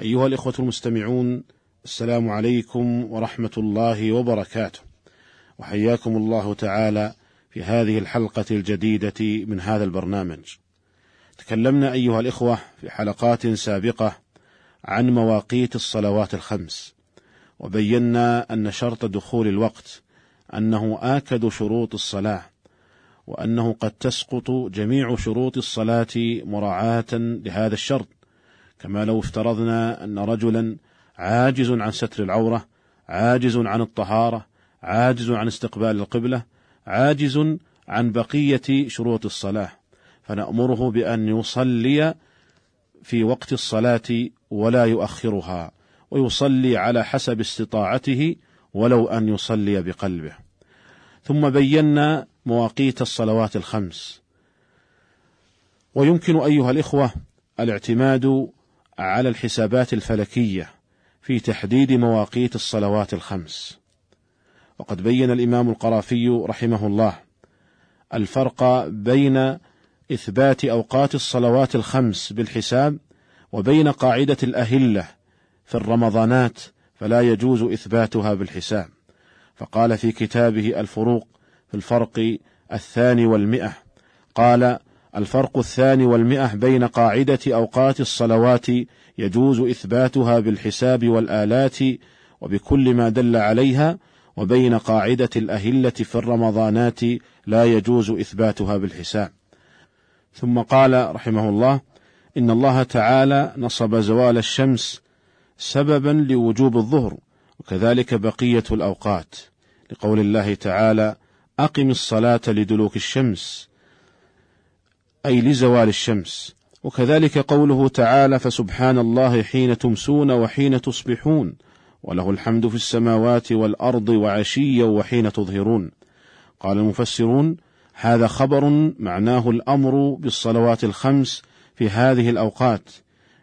أيها الإخوة المستمعون السلام عليكم ورحمة الله وبركاته. وحياكم الله تعالى في هذه الحلقة الجديدة من هذا البرنامج. تكلمنا أيها الإخوة في حلقات سابقة عن مواقيت الصلوات الخمس وبينا أن شرط دخول الوقت أنه آكد شروط الصلاة وأنه قد تسقط جميع شروط الصلاة مراعاة لهذا الشرط. كما لو افترضنا أن رجلا عاجز عن ستر العورة عاجز عن الطهارة عاجز عن استقبال القبلة عاجز عن بقية شروط الصلاة فنأمره بأن يصلي في وقت الصلاة ولا يؤخرها ويصلي على حسب استطاعته ولو أن يصلي بقلبه. ثم بينا مواقيت الصلوات الخمس. ويمكن أيها الإخوة الاعتماد على الحسابات الفلكية في تحديد مواقيت الصلوات الخمس. وقد بين الإمام القرافي رحمه الله الفرق بين إثبات أوقات الصلوات الخمس بالحساب وبين قاعدة الأهلة في الرمضانات فلا يجوز إثباتها بالحساب. فقال في كتابه الفروق في الفرق الثاني والمئة قال الفرق الثاني والمئة بين قاعدة أوقات الصلوات يجوز إثباتها بالحساب والآلات وبكل ما دل عليها وبين قاعدة الأهلة في الرمضانات لا يجوز إثباتها بالحساب. ثم قال رحمه الله إن الله تعالى نصب زوال الشمس سببا لوجوب الظهر وكذلك بقية الأوقات. لقول الله تعالى أقم الصلاة لدلوك الشمس أي لزوال الشمس. وكذلك قوله تعالى فسبحان الله حين تمسون وحين تصبحون وله الحمد في السماوات والأرض وعشيا وحين تظهرون. قال المفسرون هذا خبر معناه الأمر بالصلوات الخمس في هذه الأوقات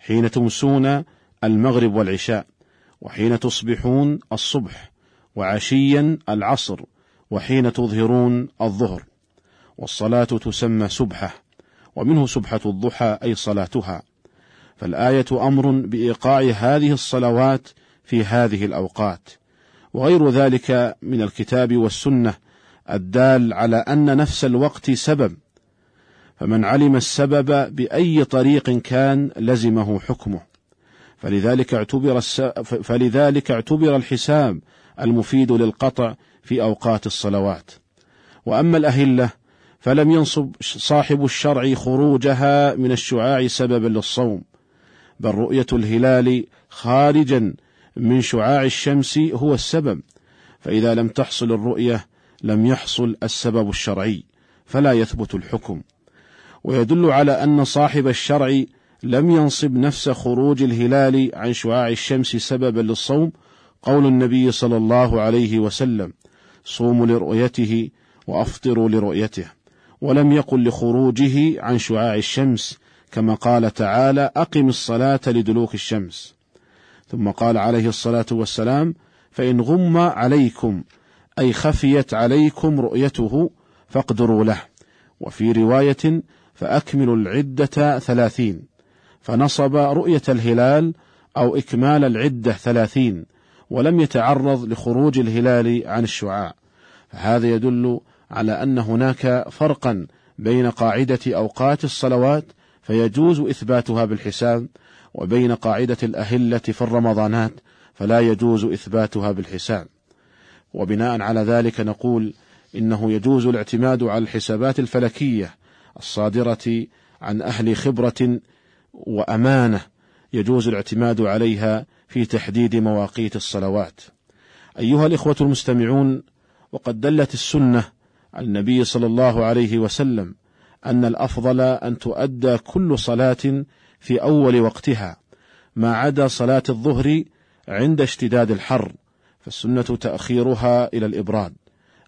حين تمسون المغرب والعشاء وحين تصبحون الصبح وعشيا العصر وحين تظهرون الظهر. والصلاة تسمى سبحة. ومنه سبحة الضحى أي صلاتها. فالآية أمر بإيقاع هذه الصلوات في هذه الأوقات. وغير ذلك من الكتاب والسنة الدال على أن نفس الوقت سبب. فمن علم السبب بأي طريق كان لزمه حكمه. فلذلك اعتبر فلذلك اعتبر الحساب المفيد للقطع في أوقات الصلوات. وأما الأهلة فلم ينصب صاحب الشرع خروجها من الشعاع سببا للصوم بل رؤية الهلال خارجا من شعاع الشمس هو السبب فإذا لم تحصل الرؤية لم يحصل السبب الشرعي فلا يثبت الحكم. ويدل على أن صاحب الشرع لم ينصب نفس خروج الهلال عن شعاع الشمس سببا للصوم قول النبي صلى الله عليه وسلم صوموا لرؤيته وأفطروا لرؤيته. ولم يقل لخروجه عن شعاع الشمس كما قال تعالى أقم الصلاة لدلوك الشمس ثم قال عليه الصلاة والسلام فإن غم عليكم أي خفيت عليكم رؤيته فاقدروا له وفي رواية فأكملوا العدة ثلاثين فنصب رؤية الهلال أو إكمال العدة ثلاثين ولم يتعرض لخروج الهلال عن الشعاع. فهذا يدل على أن هناك فرقا بين قاعدة أوقات الصلوات فيجوز إثباتها بالحساب وبين قاعدة الأهلة في الرمضانات فلا يجوز إثباتها بالحساب وبناء على ذلك نقول إنه يجوز الاعتماد على الحسابات الفلكية الصادرة عن أهل خبرة وأمانة يجوز الاعتماد عليها في تحديد مواقيت الصلوات. أيها الإخوة المستمعون، وقد دلت السنة عن النبي صلى الله عليه وسلم أن الأفضل أن تؤدى كل صلاة في أول وقتها، ما عدا صلاة الظهر عند اشتداد الحر فالسنة تأخيرها إلى الإبراد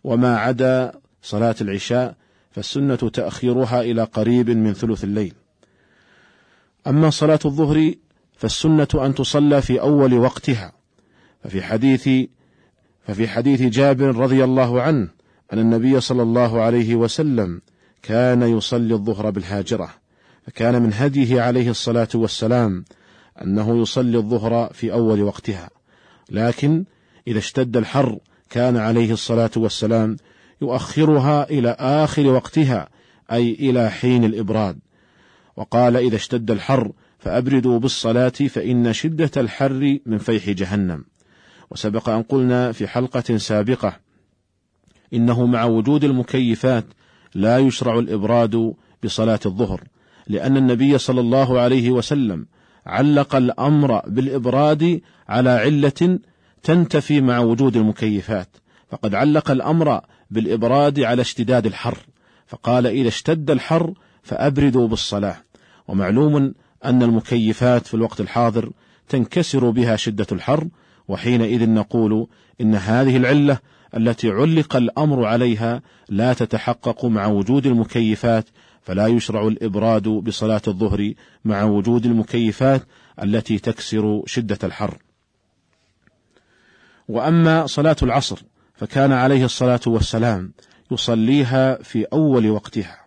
وما عدا صلاة العشاء فالسنة تأخيرها إلى قريب من ثلث الليل. أما صلاة الظهر فالسنة أن تصلى في أول وقتها ففي حديث ففي حديث جابر رضي الله عنه أن النبي صلى الله عليه وسلم كان يصلي الظهر بالهاجرة. فكان من هديه عليه الصلاة والسلام أنه يصلي الظهر في أول وقتها. لكن إذا اشتد الحر كان عليه الصلاة والسلام يؤخرها إلى آخر وقتها أي إلى حين الإبراد. وقال إذا اشتد الحر فأبردوا بالصلاة فإن شدة الحر من فيح جهنم. وسبق أن قلنا في حلقة سابقة إنه مع وجود المكيفات لا يشرع الإبراد بصلاة الظهر لأن النبي صلى الله عليه وسلم علق الأمر بالإبراد على علة تنتفي مع وجود المكيفات فقد علق الأمر بالإبراد على اشتداد الحر فقال إذا اشتد الحر فأبردوا بالصلاة. ومعلوم أن المكيفات في الوقت الحاضر تنكسر بها شدة الحر وحينئذ نقول إن هذه العلة التي علق الأمر عليها لا تتحقق مع وجود المكيفات فلا يشرع الإبراد بصلاة الظهر مع وجود المكيفات التي تكسر شدة الحر. وأما صلاة العصر فكان عليه الصلاة والسلام يصليها في أول وقتها.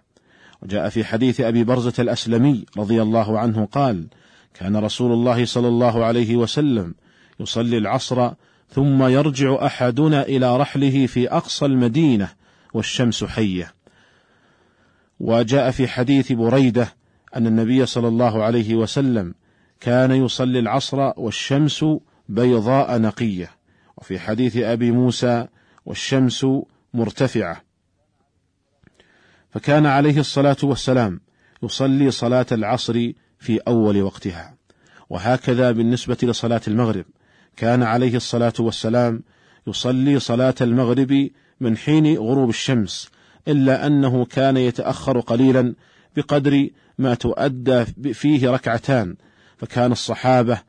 وجاء في حديث أبي برزة الأسلمي رضي الله عنه قال: كان رسول الله صلى الله عليه وسلم يصلي العصر ثم يرجع أحدنا إلى رحله في أقصى المدينة والشمس حية. وجاء في حديث بريدة أن النبي صلى الله عليه وسلم كان يصلي العصر والشمس بيضاء نقية. وفي حديث أبي موسى والشمس مرتفعة. فكان عليه الصلاة والسلام يصلي صلاة العصر في أول وقتها. وهكذا بالنسبة لصلاة المغرب. كان عليه الصلاة والسلام يصلي صلاة المغرب من حين غروب الشمس إلا أنه كان يتأخر قليلا بقدر ما تؤدى فيه ركعتان فكان الصحابة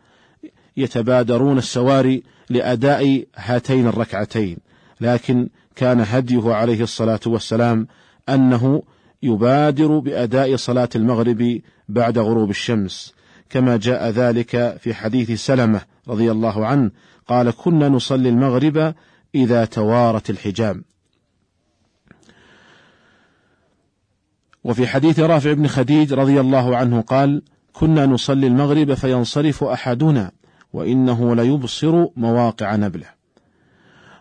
يتبادرون السواري لأداء هاتين الركعتين لكن كان هديه عليه الصلاة والسلام أنه يبادر بأداء صلاة المغرب بعد غروب الشمس كما جاء ذلك في حديث سلمة رضي الله عنه قال كنا نصلي المغرب إذا توارت الحجاب. وفي حديث رافع بن خديج رضي الله عنه قال كنا نصلي المغرب فينصرف أحدنا وإنه ليبصر مواقع نبله.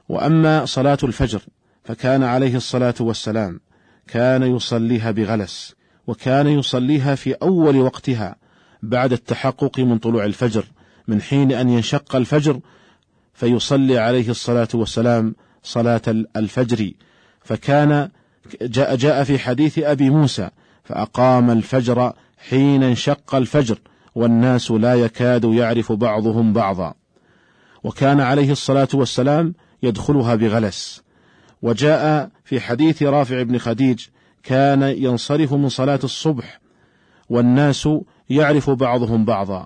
وأما صلاة الفجر فكان عليه الصلاة والسلام كان يصليها بغلس وكان يصليها في أول وقتها بعد التحقق من طلوع الفجر من حين أن ينشق الفجر فيصلي عليه الصلاة والسلام صلاة الفجر. فكان جاء, جاء في حديث أبي موسى فأقام الفجر حين انشق الفجر والناس لا يكاد يعرف بعضهم بعضا. وكان عليه الصلاة والسلام يدخلها بغلس. وجاء في حديث رافع بن خديج كان ينصرف من صلاة الصبح والناس يعرف بعضهم بعضا.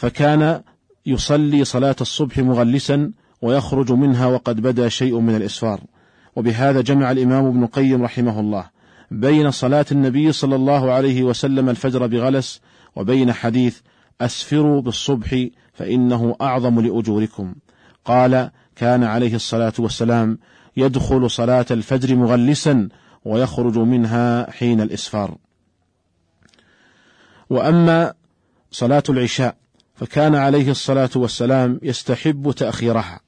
فكان يصلي صلاة الصبح مغلسا ويخرج منها وقد بدا شيء من الإسفار. وبهذا جمع الإمام ابن القيم رحمه الله بين صلاة النبي صلى الله عليه وسلم الفجر بغلس وبين حديث أسفروا بالصبح فإنه أعظم لأجوركم. قال كان عليه الصلاة والسلام يدخل صلاة الفجر مغلسا ويخرج منها حين الإسفار. وأما صلاة العشاء فكان عليه الصلاة والسلام يستحب تأخيرها.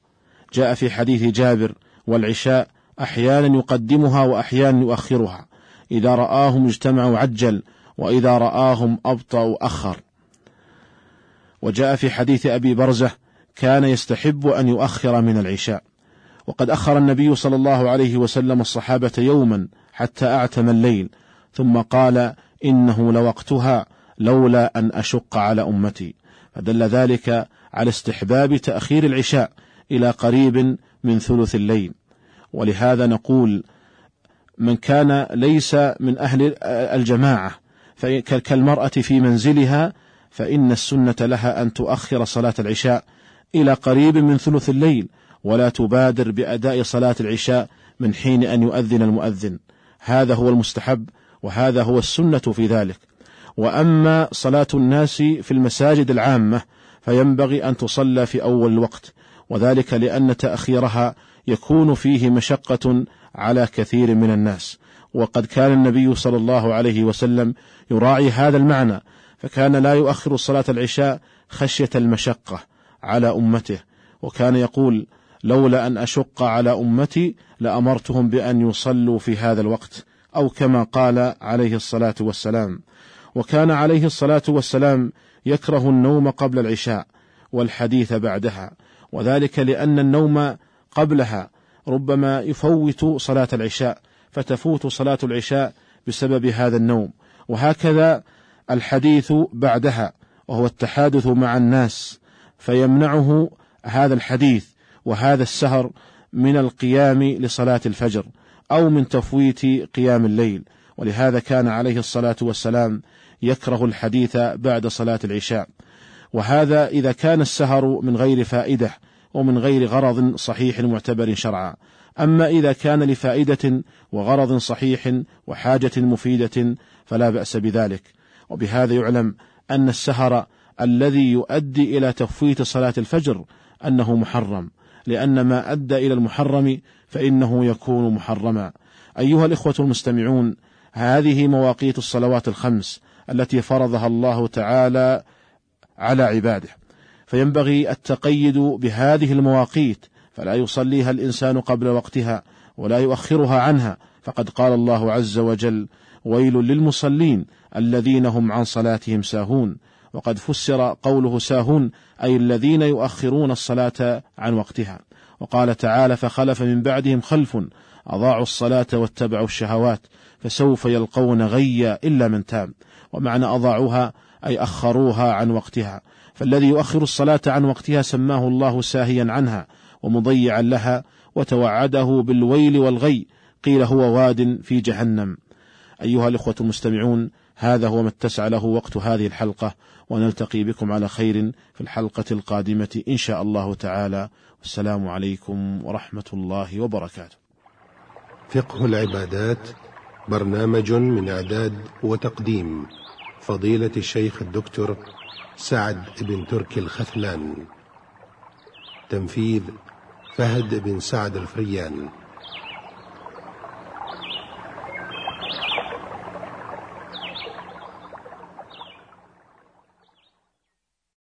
جاء في حديث جابر والعشاء أحيانا يقدمها وأحيانا يؤخرها. إذا رآهم اجتمعوا عجل وإذا رآهم أبطأوا أخر. وجاء في حديث أبي برزة كان يستحب أن يؤخر من العشاء. وقد أخر النبي صلى الله عليه وسلم الصحابة يوما حتى أعتم الليل. ثم قال إنه لوقتها لولا أن أشق على أمتي. فدل ذلك على استحباب تأخير العشاء إلى قريب من ثلث الليل. ولهذا نقول من كان ليس من أهل الجماعة كالمرأة في منزلها فإن السنة لها أن تؤخر صلاة العشاء إلى قريب من ثلث الليل ولا تبادر بأداء صلاة العشاء من حين أن يؤذن المؤذن. هذا هو المستحب وهذا هو السنة في ذلك. وأما صلاة الناس في المساجد العامة فينبغي أن تصلى في أول الوقت وذلك لأن تأخيرها يكون فيه مشقة على كثير من الناس. وقد كان النبي صلى الله عليه وسلم يراعي هذا المعنى فكان لا يؤخر صلاة العشاء خشية المشقة على أمته وكان يقول لولا أن أشق على أمتي لأمرتهم بأن يصلوا في هذا الوقت أو كما قال عليه الصلاة والسلام وكان عليه الصلاة والسلام يكره النوم قبل العشاء والحديث بعدها وذلك لأن النوم قبلها ربما يفوت صلاة العشاء فتفوت صلاة العشاء بسبب هذا النوم. وهكذا الحديث بعدها وهو التحادث مع الناس فيمنعه هذا الحديث وهذا السهر من القيام لصلاة الفجر أو من تفويت قيام الليل. ولهذا كان عليه الصلاة والسلام يكره الحديث بعد صلاة العشاء. وهذا إذا كان السهر من غير فائدة ومن غير غرض صحيح معتبر شرعا. أما إذا كان لفائدة وغرض صحيح وحاجة مفيدة فلا بأس بذلك. وبهذا يعلم أن السهر الذي يؤدي إلى تفويت صلاة الفجر أنه محرم. لأن ما أدى إلى المحرم فإنه يكون محرما. أيها الإخوة المستمعون هذه مواقيت الصلوات الخمس التي فرضها الله تعالى على عباده. فينبغي التقيد بهذه المواقيت فلا يصليها الإنسان قبل وقتها ولا يؤخرها عنها. فقد قال الله عز وجل ويل للمصلين الذين هم عن صلاتهم ساهون وقد فسر قوله ساهون أي الذين يؤخرون الصلاة عن وقتها. وقال تعالى فخلف من بعدهم خلف أضاعوا الصلاة واتبعوا الشهوات فسوف يلقون غيا إلا من تاب ومعنى أضاعوها أي أخروها عن وقتها. فالذي يؤخر الصلاة عن وقتها سماه الله ساهيا عنها ومضيعا لها وتوعده بالويل والغي قيل هو واد في جهنم. أيها الإخوة المستمعون هذا هو ما اتسع له وقت هذه الحلقة ونلتقي بكم على خير في الحلقة القادمة إن شاء الله تعالى. والسلام عليكم ورحمة الله وبركاته. فقه العبادات برنامج من إعداد وتقديم فضيلة الشيخ الدكتور سعد بن تركي الخثلان. تنفيذ فهد بن سعد الفريان.